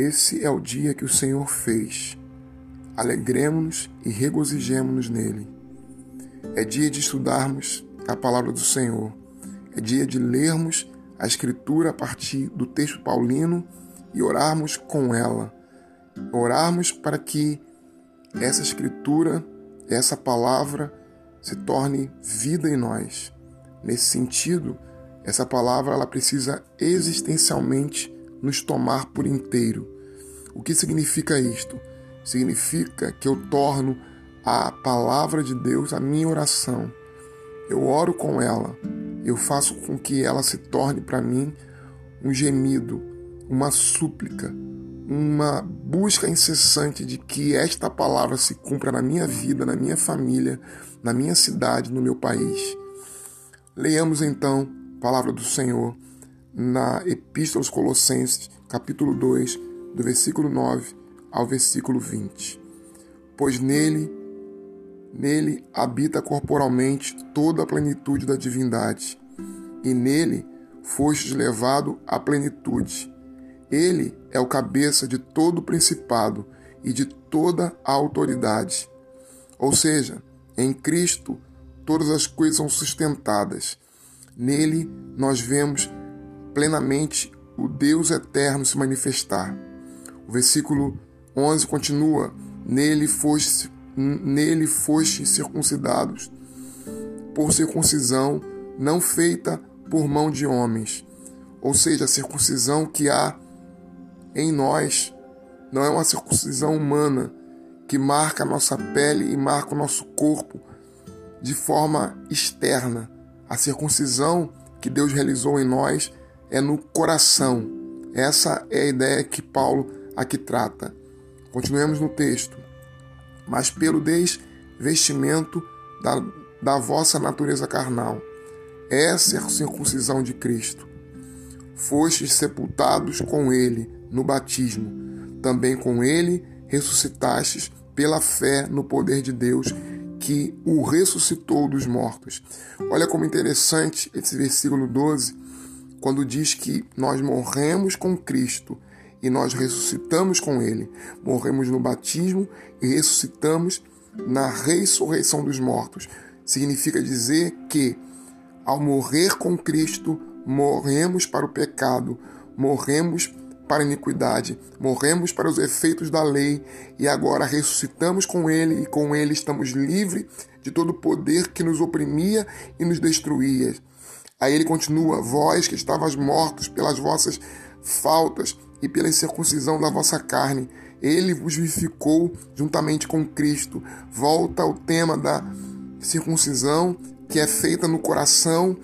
Esse é o dia que o Senhor fez. Alegremos-nos e regozijemos-nos nele. É dia de estudarmos a palavra do Senhor. É dia de lermos a Escritura a partir do texto paulino e orarmos com ela. Orarmos para que essa Escritura, essa palavra, se torne vida em nós. Nesse sentido, essa palavra ela precisa existencialmente nos tomar por inteiro. O que significa isto? Significa que eu torno a palavra de Deus a minha oração. Eu oro com ela, eu faço com que ela se torne para mim um gemido, uma súplica, uma busca incessante de que esta palavra se cumpra na minha vida, na minha família, na minha cidade, no meu país. Leiamos então a palavra do Senhor na Epístola aos Colossenses, capítulo 2, do versículo 9 ao versículo 20. Pois nele, nele habita corporalmente toda a plenitude da divindade, e nele fostes levado à plenitude. Ele é o cabeça de todo o principado e de toda a autoridade. Ou seja, em Cristo todas as coisas são sustentadas. Nele nós vemos plenamente o Deus eterno se manifestar. O versículo 11 continua: Nele foste, nele foste circuncidados, por circuncisão não feita por mão de homens. Ou seja, a circuncisão que há em nós não é uma circuncisão humana que marca a nossa pele e marca o nosso corpo de forma externa. A circuncisão que Deus realizou em nós é no coração. Essa é a ideia que Paulo aqui trata. Continuemos no texto. Mas pelo desvestimento da, da vossa natureza carnal, essa é a circuncisão de Cristo. Fostes sepultados com ele no batismo, também com ele ressuscitastes pela fé no poder de Deus que o ressuscitou dos mortos. Olha como interessante esse versículo 12 quando diz que nós morremos com Cristo e nós ressuscitamos com Ele. Morremos no batismo e ressuscitamos na ressurreição dos mortos. Significa dizer que, ao morrer com Cristo, morremos para o pecado, morremos para a iniquidade, morremos para os efeitos da lei e agora ressuscitamos com Ele e com Ele estamos livres de todo o poder que nos oprimia e nos destruía. Aí ele continua: Vós que estavas mortos pelas vossas faltas e pela incircuncisão da vossa carne, ele vos vivificou juntamente com Cristo. Volta ao tema da circuncisão que é feita no coração,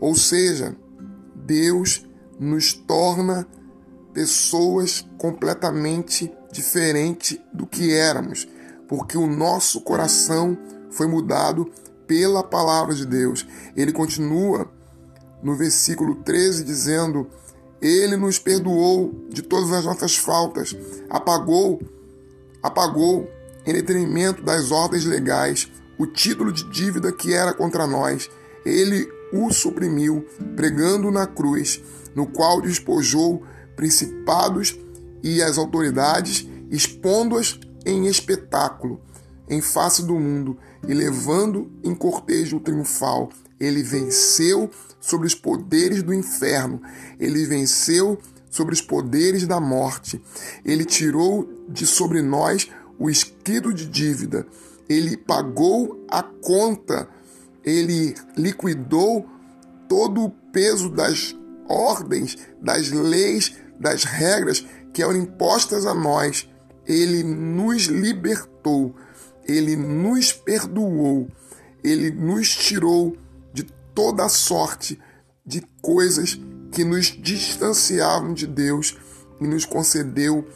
ou seja, Deus nos torna pessoas completamente diferentes do que éramos, porque o nosso coração foi mudado pela palavra de Deus. Ele continua no versículo 13, dizendo: Ele nos perdoou de todas as nossas faltas, apagou, apagou em detrimento das ordens legais o título de dívida que era contra nós. Ele o suprimiu, pregando na cruz, no qual despojou principados e as autoridades, expondo-as em espetáculo em face do mundo e levando em cortejo triunfal. Ele venceu sobre os poderes do inferno, ele venceu sobre os poderes da morte, ele tirou de sobre nós o escrito de dívida, ele pagou a conta, ele liquidou todo o peso das ordens, das leis, das regras que eram impostas a nós. Ele nos libertou, ele nos perdoou, ele nos tirou toda sorte de coisas que nos distanciavam de Deus e nos concedeu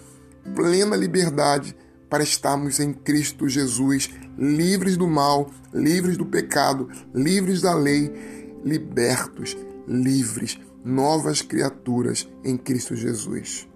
plena liberdade para estarmos em Cristo Jesus, livres do mal, livres do pecado, livres da lei, libertos, livres, novas criaturas em Cristo Jesus.